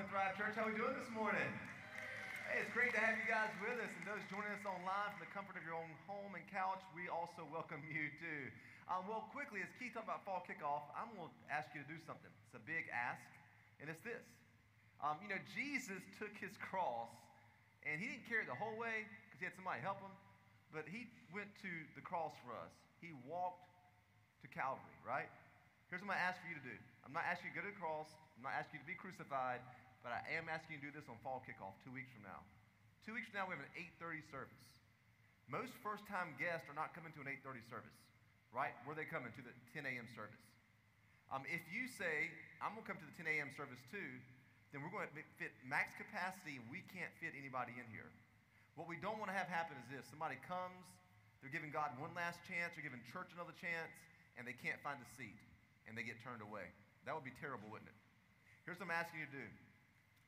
morning, Thrive Church. How are we doing this morning? Hey, it's great to have you guys with us. And those joining us online from the comfort of your own home and couch, we also welcome you too. Um, well, quickly, as Keith talked about fall kickoff, I'm going to ask you to do something. It's a big ask, and it's this. Um, you know, Jesus took his cross, and he didn't carry it the whole way because he had somebody help him, but he went to the cross for us. He walked to Calvary, right? Here's what I'm going to ask for you to do. I'm not asking you to go to the cross. I'm not asking you to be crucified, but I am asking you to do this on fall kickoff two weeks from now. Two weeks from now, we have an 8:30 service. Most first-time guests are not coming to an 8:30 service, right? Where are they coming to the 10 a.m. service? Um, if you say I'm going to come to the 10 a.m. service too, then we're going to fit max capacity, and we can't fit anybody in here. What we don't want to have happen is this: somebody comes, they're giving God one last chance, they're giving church another chance, and they can't find a seat, and they get turned away. That would be terrible, wouldn't it? Here's what I'm asking you to do.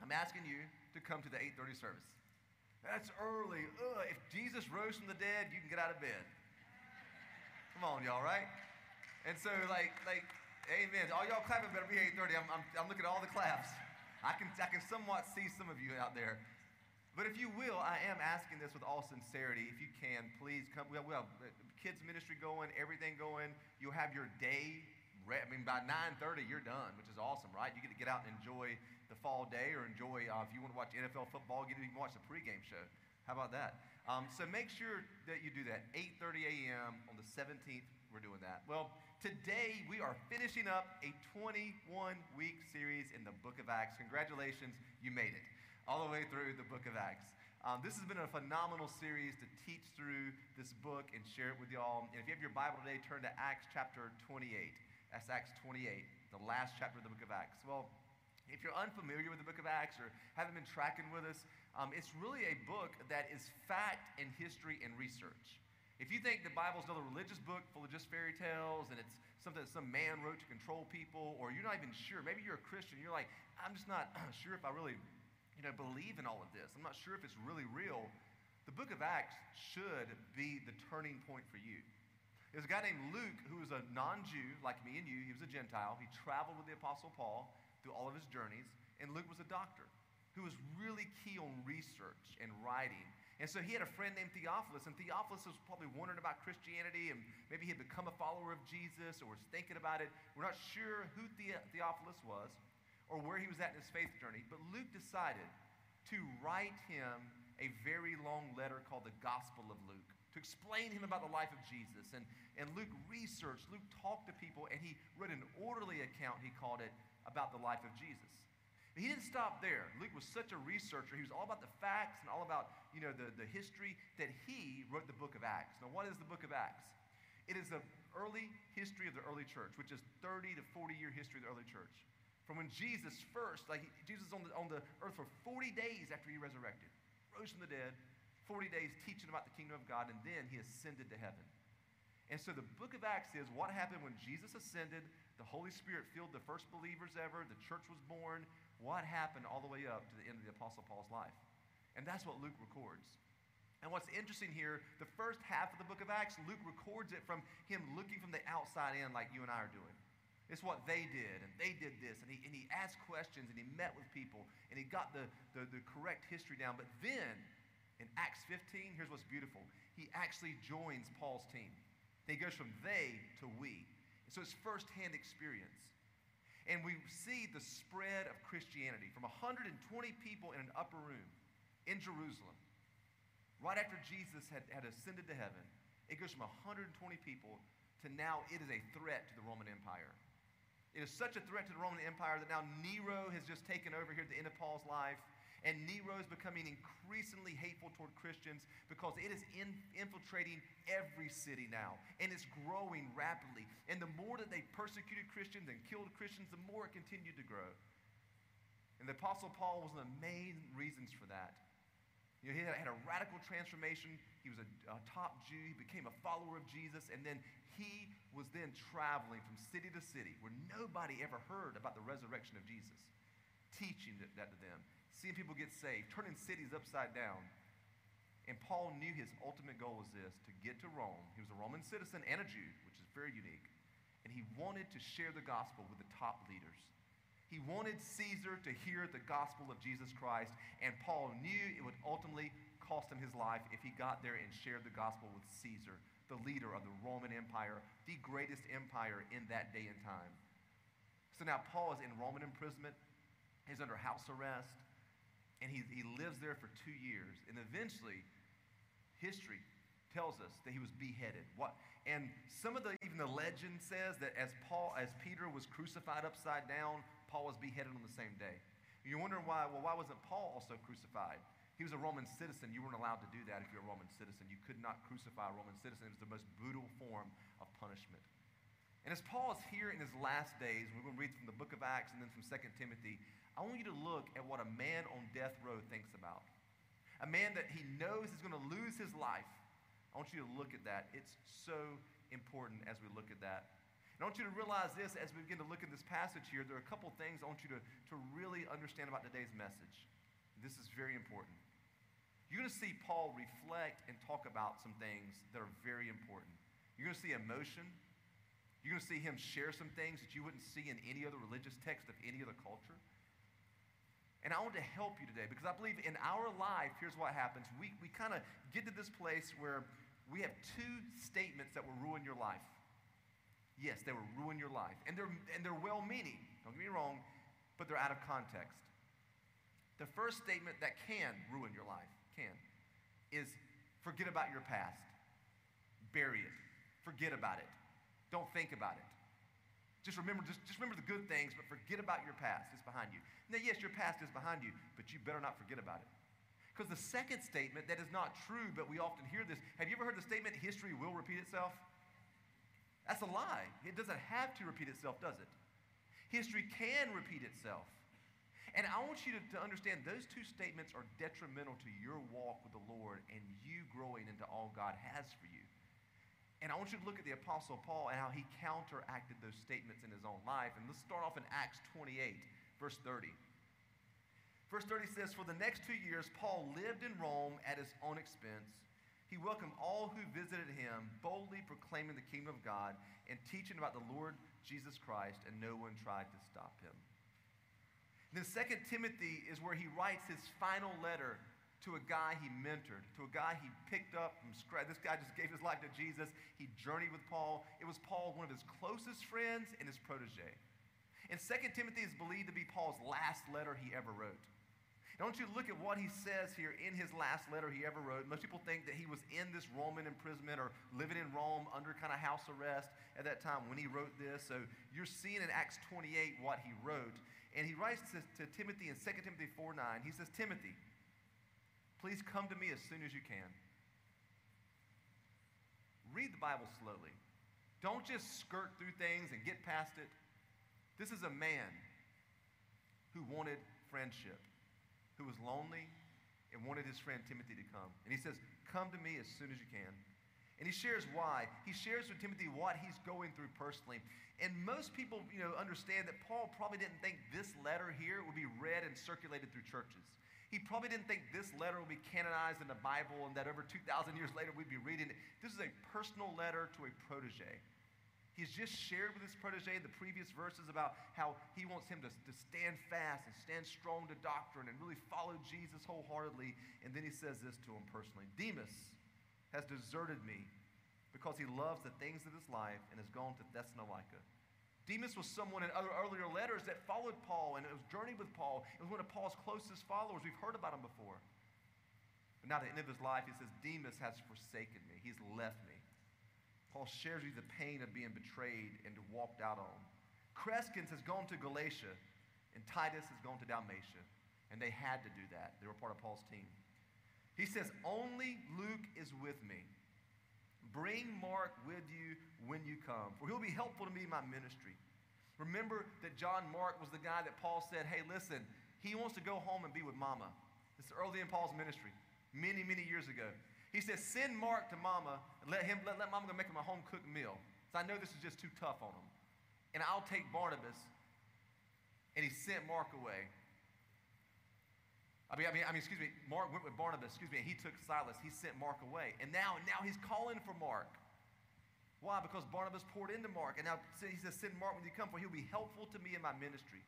I'm asking you to come to the 8:30 service. That's early. Ugh, if Jesus rose from the dead, you can get out of bed. Come on, y'all, right? And so, like, like, amen. All y'all clapping better be 8:30. I'm, I'm, I'm looking at all the claps. I can, I can somewhat see some of you out there. But if you will, I am asking this with all sincerity. If you can, please come. We have, we have uh, kids ministry going, everything going. You'll have your day I mean, by 9:30, you're done, which is awesome, right? You get to get out and enjoy the fall day, or enjoy uh, if you want to watch NFL football, you can watch the pregame show. How about that? Um, so make sure that you do that. 8:30 a.m. on the 17th, we're doing that. Well, today we are finishing up a 21-week series in the Book of Acts. Congratulations, you made it all the way through the Book of Acts. Um, this has been a phenomenal series to teach through this book and share it with y'all. And if you have your Bible today, turn to Acts chapter 28. That's Acts 28, the last chapter of the book of Acts. Well, if you're unfamiliar with the book of Acts or haven't been tracking with us, um, it's really a book that is fact and history and research. If you think the Bible's another religious book full of just fairy tales and it's something that some man wrote to control people, or you're not even sure, maybe you're a Christian, you're like, I'm just not sure if I really you know, believe in all of this. I'm not sure if it's really real. The book of Acts should be the turning point for you. There's a guy named Luke who was a non Jew, like me and you. He was a Gentile. He traveled with the Apostle Paul through all of his journeys. And Luke was a doctor who was really key on research and writing. And so he had a friend named Theophilus, and Theophilus was probably wondering about Christianity, and maybe he had become a follower of Jesus or was thinking about it. We're not sure who the- Theophilus was or where he was at in his faith journey, but Luke decided to write him a very long letter called the Gospel of Luke to explain him about the life of Jesus. And, and Luke researched, Luke talked to people, and he wrote an orderly account, he called it, about the life of Jesus. But he didn't stop there. Luke was such a researcher. He was all about the facts and all about, you know, the, the history that he wrote the book of Acts. Now, what is the book of Acts? It is the early history of the early church, which is 30 to 40 year history of the early church. From when Jesus first, like Jesus on the, on the earth for 40 days after he resurrected, rose from the dead, 40 days teaching about the kingdom of God, and then he ascended to heaven. And so the book of Acts is what happened when Jesus ascended, the Holy Spirit filled the first believers ever, the church was born, what happened all the way up to the end of the Apostle Paul's life. And that's what Luke records. And what's interesting here, the first half of the book of Acts, Luke records it from him looking from the outside in, like you and I are doing. It's what they did, and they did this, and he, and he asked questions, and he met with people, and he got the, the, the correct history down. But then in Acts 15, here's what's beautiful. He actually joins Paul's team. He goes from they to we. So it's firsthand experience. And we see the spread of Christianity from 120 people in an upper room in Jerusalem. Right after Jesus had, had ascended to heaven, it goes from 120 people to now it is a threat to the Roman Empire. It is such a threat to the Roman Empire that now Nero has just taken over here at the end of Paul's life. And Nero is becoming increasingly hateful toward Christians because it is in, infiltrating every city now. And it's growing rapidly. And the more that they persecuted Christians and killed Christians, the more it continued to grow. And the Apostle Paul was one of the main reasons for that. You know, he had a radical transformation. He was a, a, top Jew. He became a follower of Jesus. And then he was then traveling from city to city where nobody ever heard about the resurrection of Jesus, teaching that to them seeing people get saved, turning cities upside down. And Paul knew his ultimate goal was this to get to Rome. He was a Roman citizen and a Jew, which is very unique. And he wanted to share the gospel with the top leaders. He wanted Caesar to hear the gospel of Jesus Christ, and Paul knew it would ultimately cost him his life if he got there and shared the gospel with Caesar, the leader of the Roman Empire, the greatest empire in that day and time. So now Paul is in Roman imprisonment, he's under house arrest, and he, he lives there for two years. And eventually, history tells us that he was beheaded. What? And some of the even the legend says that as Paul, as Peter was crucified upside down, Paul was beheaded on the same day. You're wondering why, well, why wasn't Paul also crucified? He was a Roman citizen. You weren't allowed to do that if you're a Roman citizen. You could not crucify a Roman citizen. It was the most brutal form of punishment. And as Paul is here in his last days, we're going to read from the book of Acts and then from 2 Timothy, I want you to look at what a man on death row thinks about. A man that he knows is going to lose his life. I want you to look at that. It's so important as we look at that. I want you to realize this as we begin to look at this passage here. There are a couple things I want you to, to really understand about today's message. This is very important. You're going to see Paul reflect and talk about some things that are very important. You're going to see emotion. You're going to see him share some things that you wouldn't see in any other religious text of any other culture. And I want to help you today because I believe in our life, here's what happens. We, we kind of get to this place where we have two statements that will ruin your life. Yes, they will ruin your life. And they're, and they're well meaning, don't get me wrong, but they're out of context. The first statement that can ruin your life, can, is forget about your past. Bury it. Forget about it. Don't think about it. Just remember, just, just remember the good things, but forget about your past. It's behind you. Now, yes, your past is behind you, but you better not forget about it. Because the second statement that is not true, but we often hear this. Have you ever heard the statement, history will repeat itself? That's a lie. It doesn't have to repeat itself, does it? History can repeat itself. And I want you to, to, understand those two statements are detrimental to your walk with the Lord and you growing into all God has for you. And I want you to look at the Apostle Paul and how he counteracted those statements in his own life. And let's start off in Acts 28, verse 30. Verse 30 says, For the next two years, Paul lived in Rome at his own expense he welcomed all who visited him, boldly proclaiming the kingdom of God and teaching about the Lord Jesus Christ, and no one tried to stop him. And then 2 Timothy is where he writes his final letter to a guy he mentored, to a guy he picked up from scratch. This guy just gave his life to Jesus. He journeyed with Paul. It was Paul, one of his closest friends and his protege. And 2 Timothy is believed to be Paul's last letter he ever wrote. Don't you look at what he says here in his last letter he ever wrote. Most people think that he was in this Roman imprisonment or living in Rome under kind of house arrest at that time when he wrote this. So you're seeing in Acts 28 what he wrote. And he writes to, to Timothy in 2 Timothy 4 9. He says, Timothy, please come to me as soon as you can. Read the Bible slowly. Don't just skirt through things and get past it. This is a man who wanted friendship who was lonely and wanted his friend Timothy to come. And he says, Come to me as soon as you can. And he shares why. He shares with Timothy what he's going through personally. And most people, you know, understand that Paul probably didn't think this letter here would be read and circulated through churches. He probably didn't think this letter would be canonized in the Bible and that over 2,000 years later we'd be reading it. This is a personal letter to a protege. He's just shared with his protege the previous verses about how he wants him to, to stand fast and stand strong to doctrine and really follow Jesus wholeheartedly. And then he says this to him personally Demas has deserted me because he loves the things of this life and has gone to Thessalonica. Demas was someone in other earlier letters that followed Paul and it was journeyed with Paul. It was one of Paul's closest followers. We've heard about him before. But now at the end of his life, he says, Demas has forsaken me. He's left me. Paul shares with you the pain of being betrayed and walked out on. Crescens has gone to Galatia, and Titus has gone to Dalmatia. And they had to do that. They were part of Paul's team. He says, Only Luke is with me. Bring Mark with you when you come, for he'll be helpful to me in my ministry. Remember that John Mark was the guy that Paul said, Hey, listen, he wants to go home and be with mama. This is early in Paul's ministry, many, many years ago. He says, send Mark to mama and let him let, let mama go make him a home cooked meal. So I know this is just too tough on him. And I'll take Barnabas. And he sent Mark away. I mean, I mean, I mean, excuse me, Mark went with Barnabas, excuse me, and he took Silas. He sent Mark away. And now, now he's calling for Mark. Why? Because Barnabas poured into Mark. And now he says, send Mark when you come, for he'll be helpful to me in my ministry.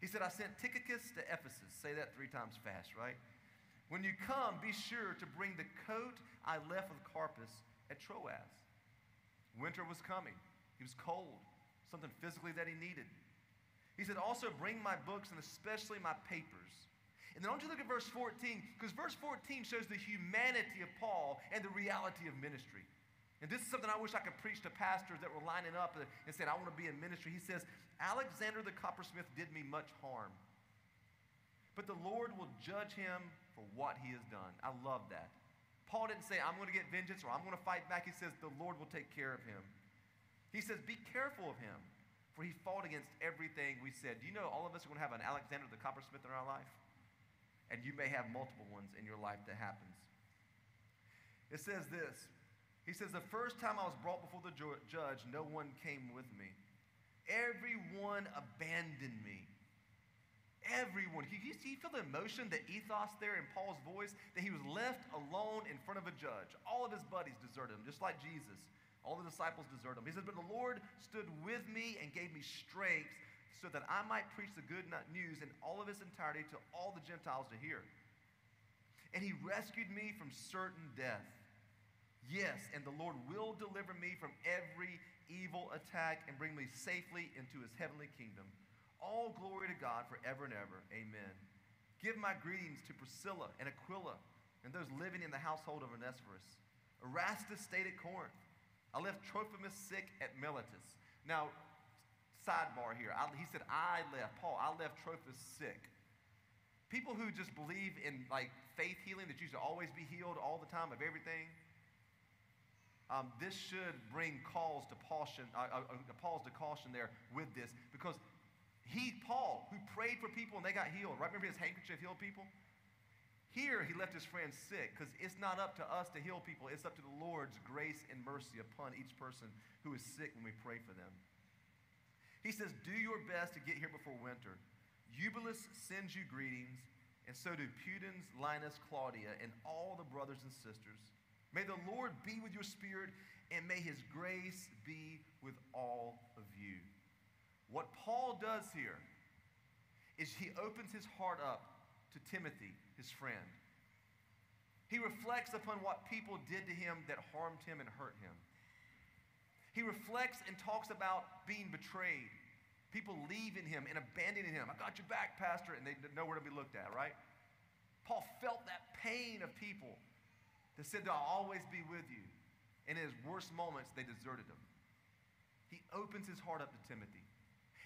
He said, I sent Tychicus to Ephesus. Say that three times fast, right? When you come, be sure to bring the coat I left with Carpus at Troas. Winter was coming. He was cold, something physically that he needed. He said, Also bring my books and especially my papers. And then I want you to look at verse 14, because verse 14 shows the humanity of Paul and the reality of ministry. And this is something I wish I could preach to pastors that were lining up and said, I want to be in ministry. He says, Alexander the coppersmith did me much harm, but the Lord will judge him for what he has done. I love that. Paul didn't say, I'm going to get vengeance or I'm going to fight back. He says, the Lord will take care of him. He says, be careful of him, for he fought against everything we said. Do you know all of us are going to have an Alexander the coppersmith in our life? And you may have multiple ones in your life that happens. It says this he says, The first time I was brought before the judge, no one came with me. Everyone abandoned me. Everyone. You, you feel the emotion, the ethos there in Paul's voice, that he was left alone in front of a judge. All of his buddies deserted him, just like Jesus. All the disciples deserted him. He says, But the Lord stood with me and gave me strength so that I might preach the good news in all of its entirety to all the Gentiles to hear. And he rescued me from certain death. Yes, and the Lord will deliver me from every evil attack and bring me safely into his heavenly kingdom. All glory to God forever and ever. Amen. Give my greetings to Priscilla and Aquila and those living in the household of Onesiphorus. Erastus stayed at Corinth. I left Trophimus sick at Miletus. Now, sidebar here. I, he said, I left, Paul, I left Trophimus sick. People who just believe in like faith healing, that you should always be healed all the time of everything, um, this should bring calls to caution, uh, uh, uh, calls to caution there with this because he, Paul, who prayed for people and they got healed, right? Remember his handkerchief healed people? Here, he left his friends sick because it's not up to us to heal people. It's up to the Lord's grace and mercy upon each person who is sick when we pray for them. He says, Do your best to get here before winter. Eubulus sends you greetings, and so do Pudens, Linus, Claudia, and all the brothers and sisters. May the Lord be with your spirit, and may his grace be with all of you. What Paul does here is he opens his heart up to Timothy, his friend. He reflects upon what people did to him that harmed him and hurt him. He reflects and talks about being betrayed, people leaving him and abandoning him. I got your back, Pastor, and they nowhere to be looked at, right? Paul felt that pain of people that said, I'll always be with you. And in his worst moments, they deserted him. He opens his heart up to Timothy.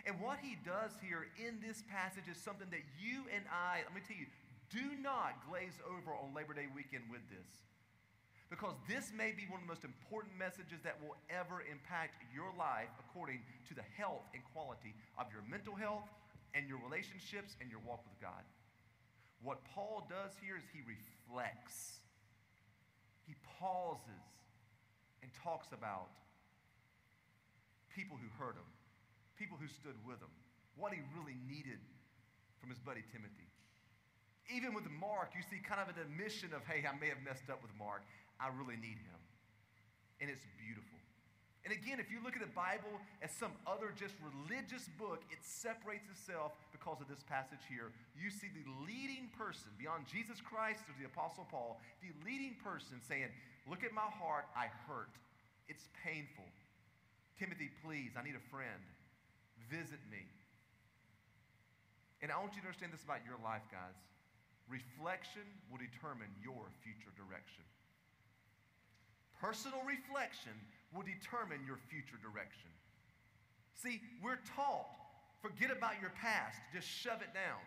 And what he does here in this passage is something that you and I, let me tell you, do not glaze over on Labor Day weekend with this. Because this may be one of the most important messages that will ever impact your life according to the health and quality of your mental health and your relationships and your walk with God. What Paul does here is he reflects he pauses and talks about people who hurt him, people who stood with him, what he really needed from his buddy Timothy. Even with Mark, you see kind of an admission of, hey, I may have messed up with Mark. I really need him. And it's beautiful. And again, if you look at the Bible as some other just religious book, it separates itself because of this passage here. You see the leading person, beyond Jesus Christ or the Apostle Paul, the leading person saying, Look at my heart, I hurt. It's painful. Timothy, please, I need a friend. Visit me. And I want you to understand this about your life, guys. Reflection will determine your future direction. Personal reflection will determine your future direction. See, we're taught forget about your past, just shove it down.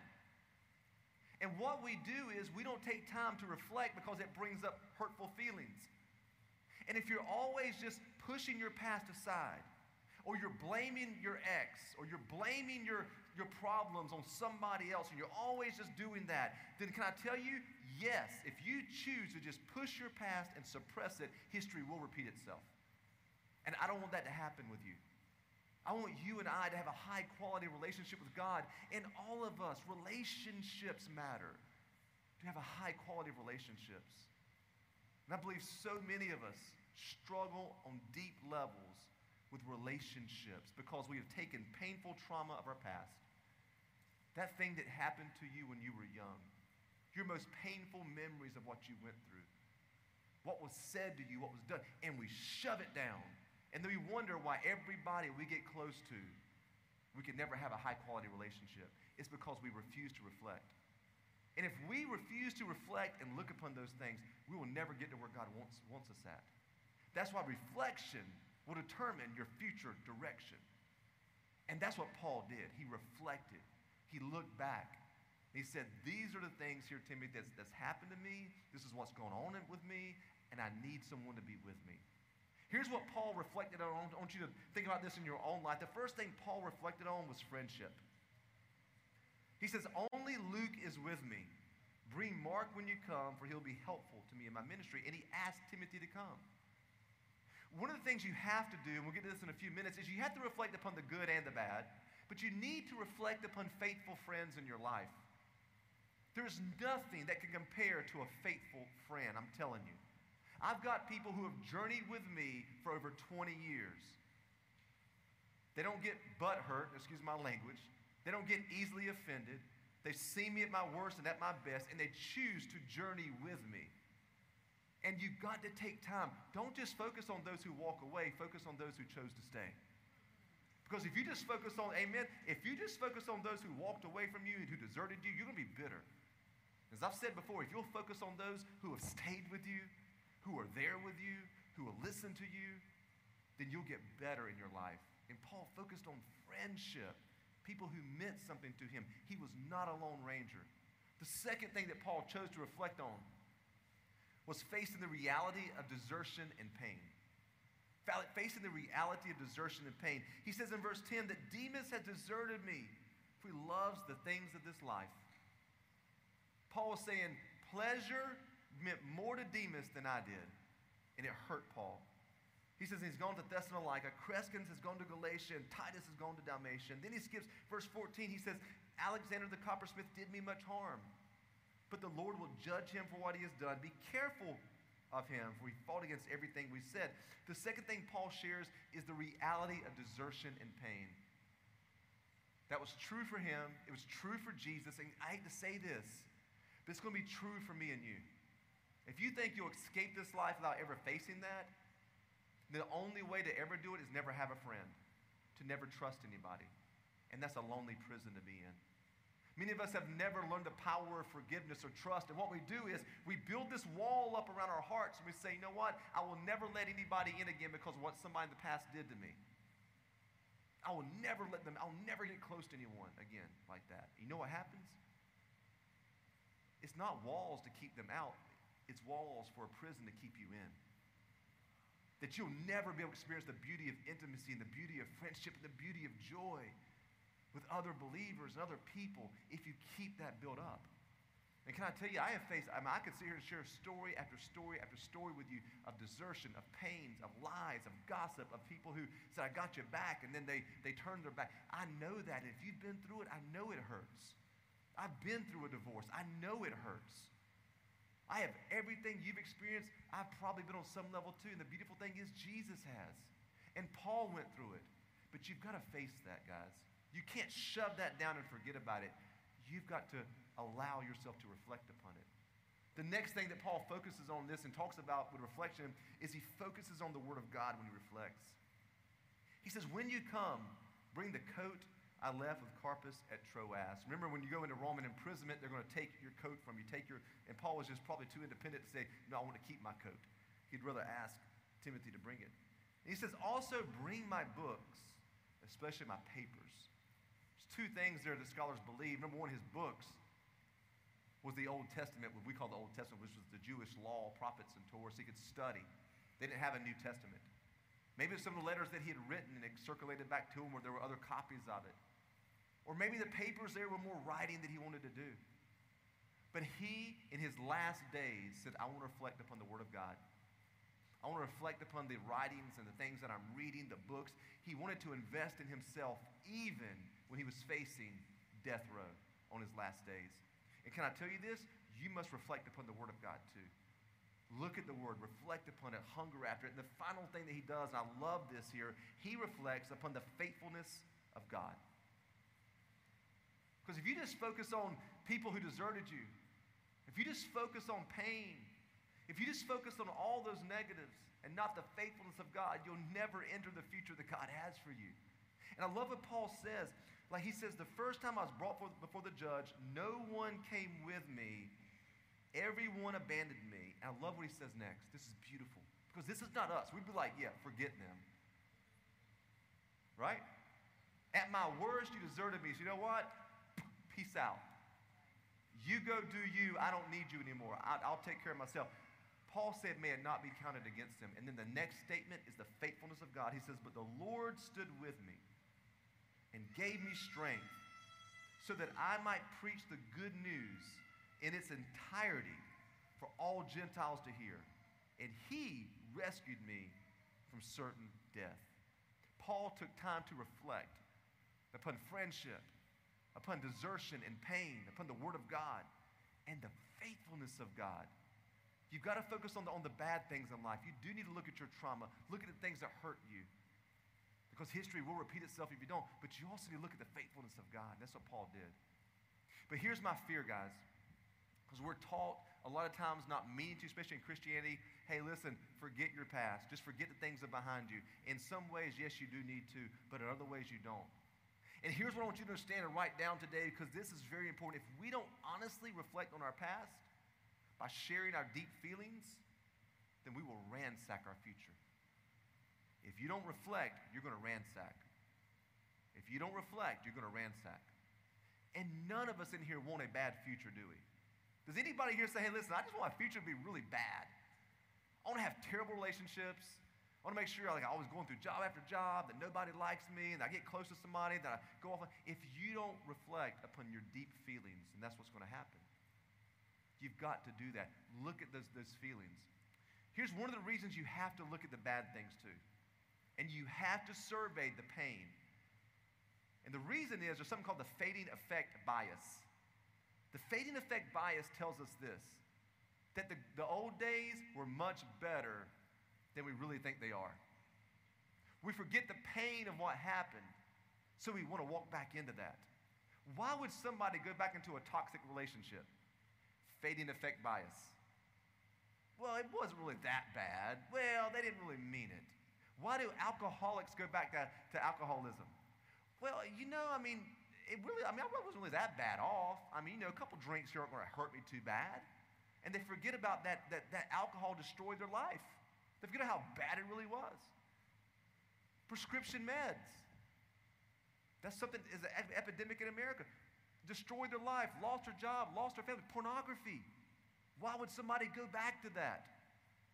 And what we do is we don't take time to reflect because it brings up hurtful feelings. And if you're always just pushing your past aside, or you're blaming your ex, or you're blaming your, your problems on somebody else, and you're always just doing that, then can I tell you, yes, if you choose to just push your past and suppress it, history will repeat itself. And I don't want that to happen with you. I want you and I to have a high quality relationship with God. And all of us, relationships matter. To have a high quality of relationships. And I believe so many of us struggle on deep levels with relationships because we have taken painful trauma of our past That thing that happened to you when you were young. Your most painful memories of what you went through. What was said to you, what was done. And we shove it down. And then we wonder why everybody we get close to, we can never have a high quality relationship. It's because we refuse to reflect. And if we refuse to reflect and look upon those things, we will never get to where God wants, wants us at. That's why reflection will determine your future direction. And that's what Paul did. He reflected, he looked back. He said, These are the things here, Timothy, that's, that's happened to me. This is what's going on with me, and I need someone to be with me. Here's what Paul reflected on. I want you to think about this in your own life. The first thing Paul reflected on was friendship. He says, Only Luke is with me. Bring Mark when you come, for he'll be helpful to me in my ministry. And he asked Timothy to come. One of the things you have to do, and we'll get to this in a few minutes, is you have to reflect upon the good and the bad, but you need to reflect upon faithful friends in your life. There's nothing that can compare to a faithful friend, I'm telling you. I've got people who have journeyed with me for over 20 years. They don't get butt hurt, excuse my language. They don't get easily offended. They see me at my worst and at my best, and they choose to journey with me. And you've got to take time. Don't just focus on those who walk away, focus on those who chose to stay. Because if you just focus on, amen, if you just focus on those who walked away from you and who deserted you, you're going to be bitter. As I've said before, if you'll focus on those who have stayed with you, who are there with you, who will listen to you, then you'll get better in your life. And Paul focused on friendship, people who meant something to him. He was not a lone ranger. The second thing that Paul chose to reflect on was facing the reality of desertion and pain. Facing the reality of desertion and pain. He says in verse 10 that Demas has deserted me, for he loves the things of this life. Paul was saying, pleasure meant more to Demas than I did, and it hurt Paul. He says he's gone to Thessalonica, Crescens has gone to Galatia, and Titus has gone to Dalmatia. And then he skips verse 14. He says, Alexander the coppersmith did me much harm but the Lord will judge him for what he has done. Be careful of him, for he fought against everything we said. The second thing Paul shares is the reality of desertion and pain. That was true for him, it was true for Jesus, and I hate to say this, but it's going to be true for me and you. If you think you'll escape this life without ever facing that, the only way to ever do it is never have a friend, to never trust anybody. And that's a lonely prison to be in. Many of us have never learned the power of forgiveness or trust. And what we do is we build this wall up around our hearts and we say, you know what? I will never let anybody in again because of what somebody in the past did to me. I will never let them, I'll never get close to anyone again like that. You know what happens? It's not walls to keep them out, it's walls for a prison to keep you in. That you'll never be able to experience the beauty of intimacy and the beauty of friendship and the beauty of joy with other believers and other people if you keep that built up. And can I tell you, I have faced, I, mean, I could sit here and share story after story after story with you of desertion, of pains, of lies, of gossip, of people who said, I got your back, and then they, they turned their back. I know that. If you've been through it, I know it hurts. I've been through a divorce. I know it hurts. I have everything you've experienced. I've probably been on some level too. And the beautiful thing is, Jesus has. And Paul went through it. But you've got to face that, guys. You can't shove that down and forget about it. You've got to allow yourself to reflect upon it. The next thing that Paul focuses on this and talks about with reflection is he focuses on the Word of God when he reflects. He says, When you come, bring the coat I left with Carpus at Troas. Remember, when you go into Roman imprisonment, they're going to take your coat from you. Take your, and Paul was just probably too independent to say, No, I want to keep my coat. He'd rather ask Timothy to bring it. And he says, Also bring my books, especially my papers two things there that scholars believe. Number one, his books was the Old Testament, what we call the Old Testament, which was the Jewish law, prophets, and Torah, so he could study. They didn't have a New Testament. Maybe some of the letters that he had written and it circulated back to him where there were other copies of it. Or maybe the papers there were more writing that he wanted to do. But he, in his last days, said, I want to reflect upon the Word of God. I want to reflect upon the writings and the things that I'm reading, the books. He wanted to invest in himself even when he was facing death row on his last days. And can I tell you this? You must reflect upon the Word of God too. Look at the Word, reflect upon it, hunger after it. And the final thing that he does, and I love this here, he reflects upon the faithfulness of God. Because if you just focus on people who deserted you, if you just focus on pain, if you just focus on all those negatives and not the faithfulness of God, you'll never enter the future that God has for you. And I love what Paul says. Like he says, the first time I was brought before the judge, no one came with me. Everyone abandoned me. And I love what he says next. This is beautiful. Because this is not us. We'd be like, yeah, forget them. Right? At my worst, you deserted me. So you know what? Peace out. You go do you. I don't need you anymore. I, will take care of myself. Paul said, May it not be counted against him. And then the next statement is the faithfulness of God. He says, But the Lord stood with me and gave me strength so that I might preach the good news in its entirety for all Gentiles to hear. And he rescued me from certain death. Paul took time to reflect upon friendship upon desertion and pain, upon the Word of God, and the faithfulness of God. You've got to focus on the, on the bad things in life. You do need to look at your trauma, look at the things that hurt you. Because history will repeat itself if you don't. But you also need to look at the faithfulness of God. That's what Paul did. But here's my fear, guys. Because we're taught a lot of times, not meaning to, especially in Christianity, hey, listen, forget your past. Just forget the things that are behind you. In some ways, yes, you do need to, but in other ways, you don't. And here's what I want you to understand and write down today because this is very important. If we don't honestly reflect on our past by sharing our deep feelings, then we will ransack our future. If you don't reflect, you're going to ransack. If you don't reflect, you're going to ransack. And none of us in here want a bad future, do we? Does anybody here say, hey, listen, I just want my future to be really bad? I want to have terrible relationships. I want to make sure like I was going through job after job, that nobody likes me, and I get close to somebody, that I go off. If you don't reflect upon your deep feelings, and that's what's going to happen. You've got to do that. Look at those, those feelings. Here's one of the reasons you have to look at the bad things too. And you have to survey the pain. And the reason is there's something called the fading effect bias. The fading effect bias tells us this that the, the old days were much better than we really think they are. We forget the pain of what happened, so we want to walk back into that. Why would somebody go back into a toxic relationship? Fading effect bias. Well, it wasn't really that bad. Well, they didn't really mean it. Why do alcoholics go back to, to alcoholism? Well, you know, I mean, it really, I mean, I wasn't really that bad off. I mean, you know, a couple drinks here aren't going to hurt me too bad. And they forget about that, that, that alcohol destroyed their life. They forget how bad it really was. Prescription meds. That's something is an epidemic in America. Destroyed their life, lost their job, lost their family. Pornography. Why would somebody go back to that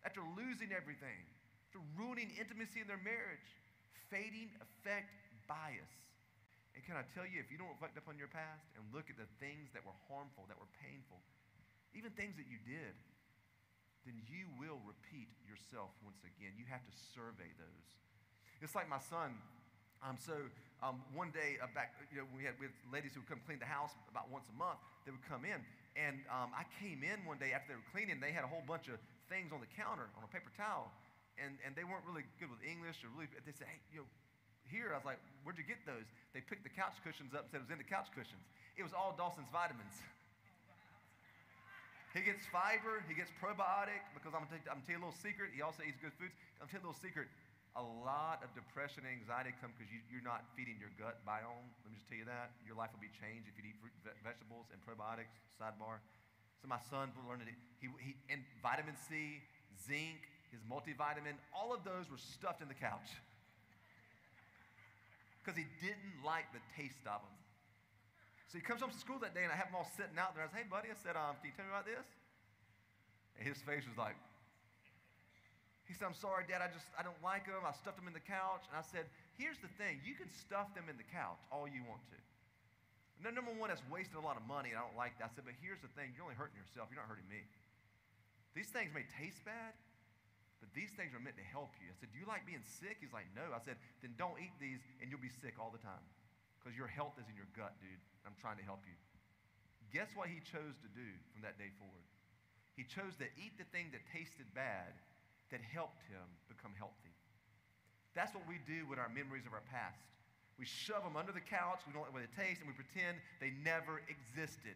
after losing everything, after ruining intimacy in their marriage? Fading effect bias. And can I tell you, if you don't reflect upon your past and look at the things that were harmful, that were painful, even things that you did, then you will repeat yourself once again. You have to survey those. It's like my son. Um, so um, one day uh, back, you know, we had, we had ladies who would come clean the house about once a month. They would come in, and um, I came in one day after they were cleaning. They had a whole bunch of things on the counter on a paper towel, and, and they weren't really good with English or really. They said, "Hey, you know, here." I was like, "Where'd you get those?" They picked the couch cushions up and said it was in the couch cushions. It was all Dawson's vitamins. He gets fiber, he gets probiotic, because I'm going to tell you a little secret. He also eats good foods. I'm to tell you a little secret. A lot of depression and anxiety come because you, are not feeding your gut biome. Let me just tell you that. Your life will be changed if you eat fruit, vegetables and probiotics, sidebar. So my son learned it. He, he, and vitamin C, zinc, his multivitamin, all of those were stuffed in the couch because he didn't like the taste of them. So he comes home from school that day, and I have them all sitting out there. I said, hey, buddy, I said, um, can you tell me about this? And his face was like, he said, I'm sorry, Dad, I just, I don't like them. I stuffed them in the couch. And I said, here's the thing. You can stuff them in the couch all you want to. No, number one, that's wasting a lot of money, and I don't like that. I said, but here's the thing. You're only hurting yourself. You're not hurting me. These things may taste bad, but these things are meant to help you. I said, do you like being sick? He's like, no. I said, then don't eat these, and you'll be sick all the time because your health is in your gut, dude. I'm trying to help you. Guess what he chose to do from that day forward? He chose to eat the thing that tasted bad that helped him become healthy. That's what we do with our memories of our past. We shove them under the couch, we don't like what they taste, and we pretend they never existed.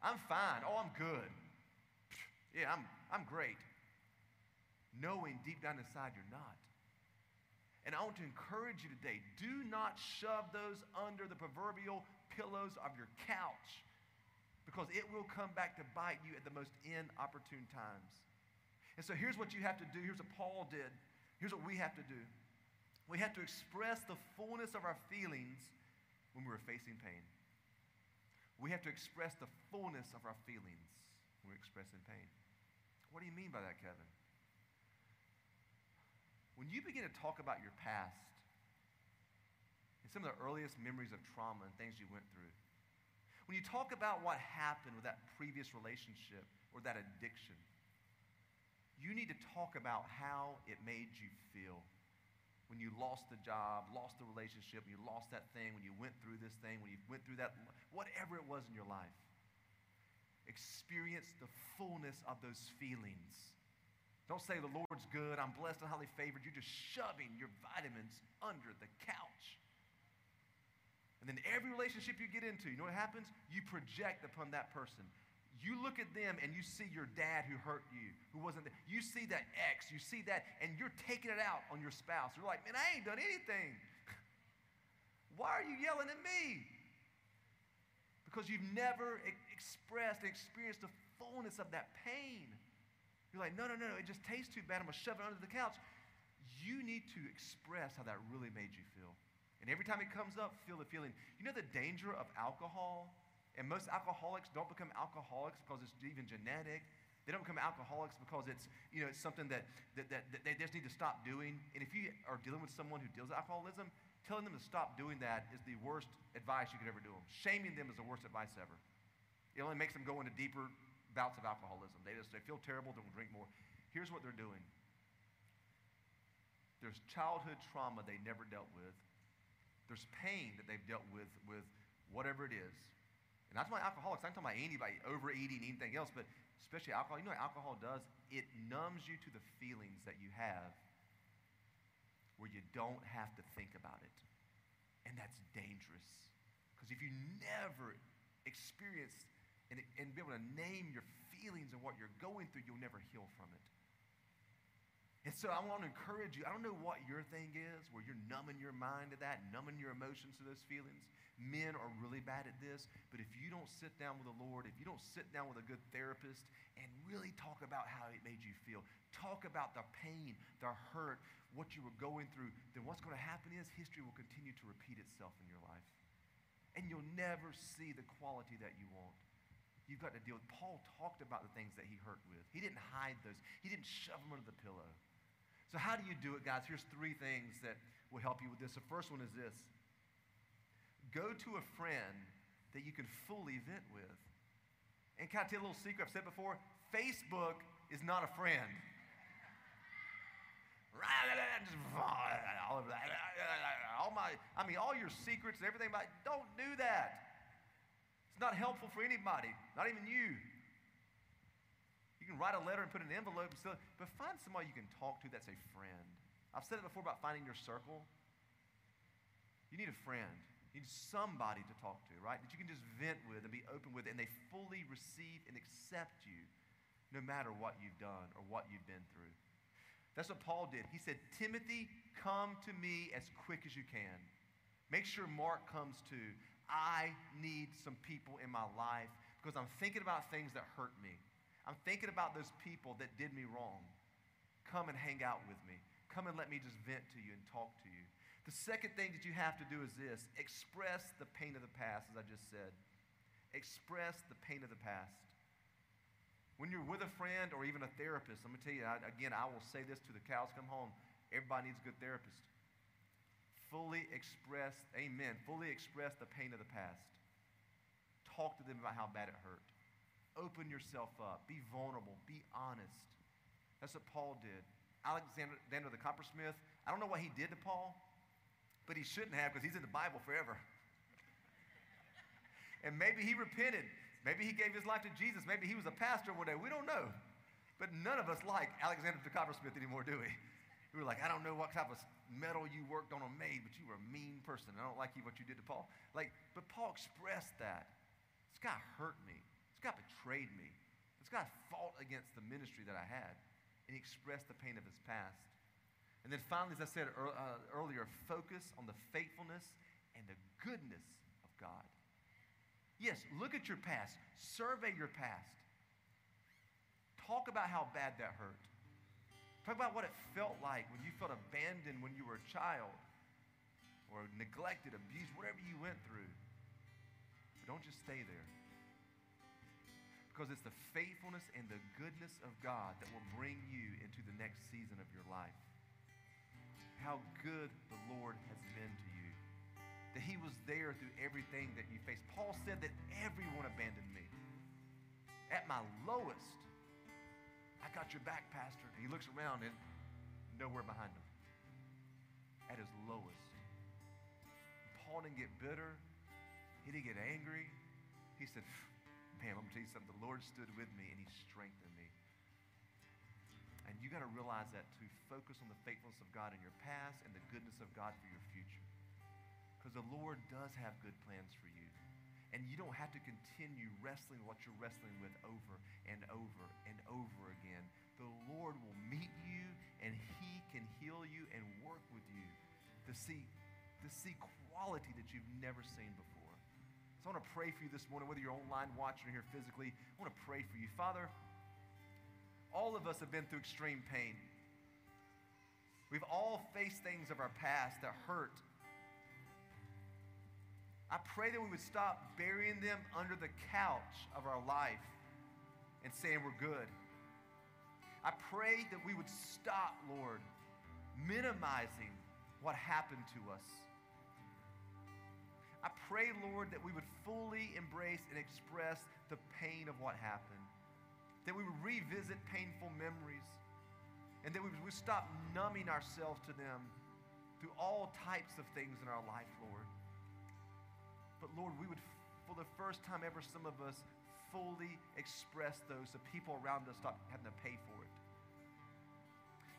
I'm fine. Oh, I'm good. Yeah, I'm, I'm great. Knowing deep down inside you're not. And I want to encourage you today do not shove those under the proverbial pillows of your couch because it will come back to bite you at the most inopportune times. And so here's what you have to do. Here's what Paul did. Here's what we have to do. We have to express the fullness of our feelings when we're facing pain. We have to express the fullness of our feelings when we're expressing pain. What do you mean by that, Kevin? When you begin to talk about your past and some of the earliest memories of trauma and things you went through, when you talk about what happened with that previous relationship or that addiction, you need to talk about how it made you feel when you lost the job, lost the relationship, when you lost that thing, when you went through this thing, when you went through that, whatever it was in your life. Experience the fullness of those feelings. Don't say the Lord's good, I'm blessed and highly favored. You're just shoving your vitamins under the couch. And then every relationship you get into, you know what happens? You project upon that person. You look at them and you see your dad who hurt you, who wasn't there. You see that ex, you see that, and you're taking it out on your spouse. You're like, man, I ain't done anything. Why are you yelling at me? Because you've never e- expressed and experienced the fullness of that pain. You're like, no, no, no, no, it just tastes too bad. I'm going to shove it under the couch. You need to express how that really made you feel. And every time it comes up, feel the feeling. You know the danger of alcohol? And most alcoholics don't become alcoholics because it's even genetic. They don't become alcoholics because it's, you know, it's something that, that, that, that they just need to stop doing. And if you are dealing with someone who deals with alcoholism, telling them to stop doing that is the worst advice you could ever do them. Shaming them is the worst advice ever. It only makes them go into deeper bouts of alcoholism. They just they feel terrible, they'll drink more. Here's what they're doing. There's childhood trauma they never dealt with. There's pain that they've dealt with with whatever it is. And that's why alcoholics, I'm talking about anybody overeating, anything else, but especially alcohol. You know what alcohol does? It numbs you to the feelings that you have where you don't have to think about it. And that's dangerous. Because if you never experience and, and be able to name your feelings and what you're going through, you'll never heal from it. And so I want to encourage you. I don't know what your thing is, where you're numbing your mind to that, numbing your emotions to those feelings. Men are really bad at this, but if you don't sit down with the Lord, if you don't sit down with a good therapist and really talk about how it made you feel, talk about the pain, the hurt, what you were going through, then what's going to happen is history will continue to repeat itself in your life. And you'll never see the quality that you want. You've got to deal with. Paul talked about the things that he hurt with. He didn't hide those. He didn't shove them under the pillow. So, how do you do it, guys? Here's three things that will help you with this. The first one is this go to a friend that you can fully vent with. And can I tell you a little secret? I've said before Facebook is not a friend. All my, I mean, all your secrets and everything about don't do that. Not helpful for anybody, not even you. you can write a letter and put it in an envelope, and still, but find somebody you can talk to that's a friend. I've said it before about finding your circle. You need a friend. You need somebody to talk to, right? That you can just vent with and be open with, and they fully receive and accept you no matter what you've done or what you've been through. That's what Paul did. He said, Timothy, come to me as quick as you can. Make sure Mark comes too. I need some people in my life because I'm thinking about things that hurt me. I'm thinking about those people that did me wrong. Come and hang out with me. Come and let me just vent to you and talk to you. The second thing that you have to do is this express the pain of the past, as I just said. Express the pain of the past. When you're with a friend or even a therapist, I'm going to tell you, again, I will say this to the cows come home everybody needs a good therapist. Fully express, amen, fully express the pain of the past. Talk to them about how bad it hurt. Open yourself up. Be vulnerable. Be honest. That's what Paul did. Alexander the coppersmith, I don't know what he did to Paul, but he shouldn't have because he's in the Bible forever. and maybe he repented. Maybe he gave his life to Jesus. Maybe he was a pastor one day. We don't know. But none of us like Alexander the coppersmith anymore, do we? We were like, I don't know what type of metal you worked on a made, but you were a mean person. I don't like you what you did to Paul. Like, but Paul expressed that. This guy hurt me. This guy betrayed me. This guy fought against the ministry that I had. And he expressed the pain of his past. And then finally, as I said uh, earlier, focus on the faithfulness and the goodness of God. Yes, look at your past, survey your past. Talk about how bad that hurt. Talk about what it felt like when you felt abandoned when you were a child or neglected, abused, whatever you went through. But don't just stay there. Because it's the faithfulness and the goodness of God that will bring you into the next season of your life. How good the Lord has been to you that he was there through everything that you faced. Paul said that everyone abandoned me. At my lowest, I got your back, Pastor. And he looks around and nowhere behind him. At his lowest. Paul didn't get bitter. He didn't get angry. He said, Man, I'm going to tell you something. The Lord stood with me and he strengthened me. And you got to realize that to focus on the faithfulness of God in your past and the goodness of God for your future. Because the Lord does have good plans for you. And you don't have to continue wrestling what you're wrestling with over and over and over again. The Lord will meet you and He can heal you and work with you to see, to see quality that you've never seen before. So I want to pray for you this morning, whether you're online watching or here physically. I want to pray for you. Father, all of us have been through extreme pain. We've all faced things of our past that hurt I pray that we would stop burying them under the couch of our life and saying we're good. I pray that we would stop, Lord, minimizing what happened to us. I pray, Lord, that we would fully embrace and express the pain of what happened, that we would revisit painful memories, and that we would stop numbing ourselves to them through all types of things in our life, Lord. But Lord, we would, for the first time ever, some of us fully express those so people around us stop having to pay for it.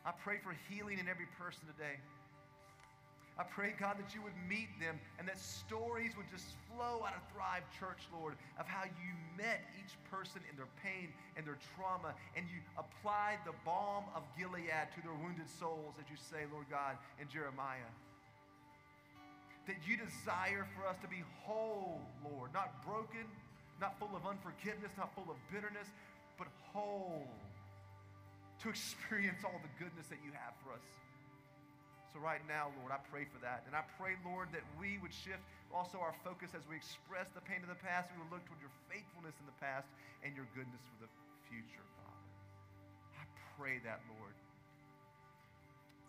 I pray for healing in every person today. I pray, God, that you would meet them and that stories would just flow out of Thrive Church, Lord, of how you met each person in their pain and their trauma and you applied the balm of Gilead to their wounded souls, as you say, Lord God, in Jeremiah that you desire for us to be whole, Lord, not broken, not full of unforgiveness, not full of bitterness, but whole to experience all the goodness that you have for us. So, right now, Lord, I pray for that. And I pray, Lord, that we would shift also our focus as we express the pain of the past. We would look toward your faithfulness in the past and your goodness for the future, Father. I pray that, Lord.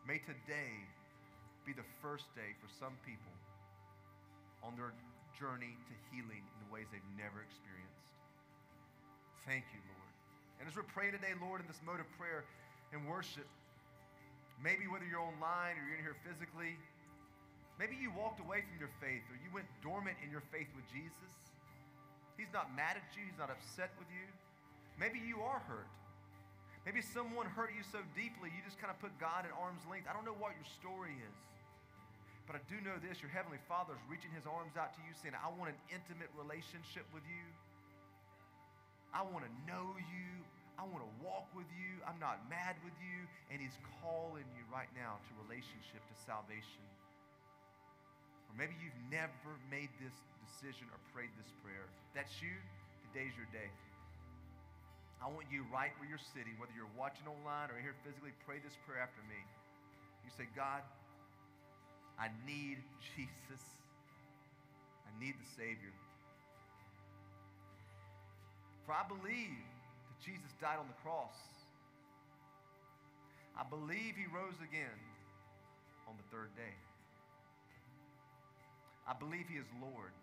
May today be the first day for some people on their journey to healing in ways they've never experienced. Thank you, Lord. And as we're praying today, Lord, in this mode of prayer and worship, maybe whether you're online or you're in here physically, maybe you walked away from your faith or you went dormant in your faith with Jesus. He's not mad at you, He's not upset with you. Maybe you are hurt. Maybe someone hurt you so deeply you just kind of put God at arm's length. I don't know what your story is. But I do know this your Heavenly Father is reaching His arms out to you, saying, I want an intimate relationship with you. I want to know you. I want to walk with you. I'm not mad with you. And He's calling you right now to relationship, to salvation. Or maybe you've never made this decision or prayed this prayer. If That's you. Today's your day. I want you right where you're sitting, whether you're watching online or here physically, pray this prayer after me. You say, God, I need Jesus. I need the Savior. For I believe that Jesus died on the cross. I believe he rose again on the third day. I believe he is Lord.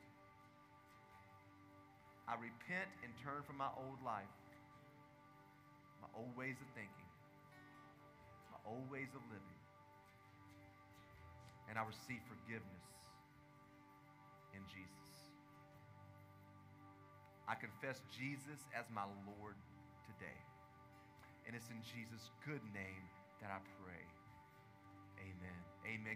I repent and turn from my old life, my old ways of thinking, my old ways of living and I receive forgiveness in Jesus. I confess Jesus as my Lord today. And it's in Jesus' good name that I pray. Amen. Amen.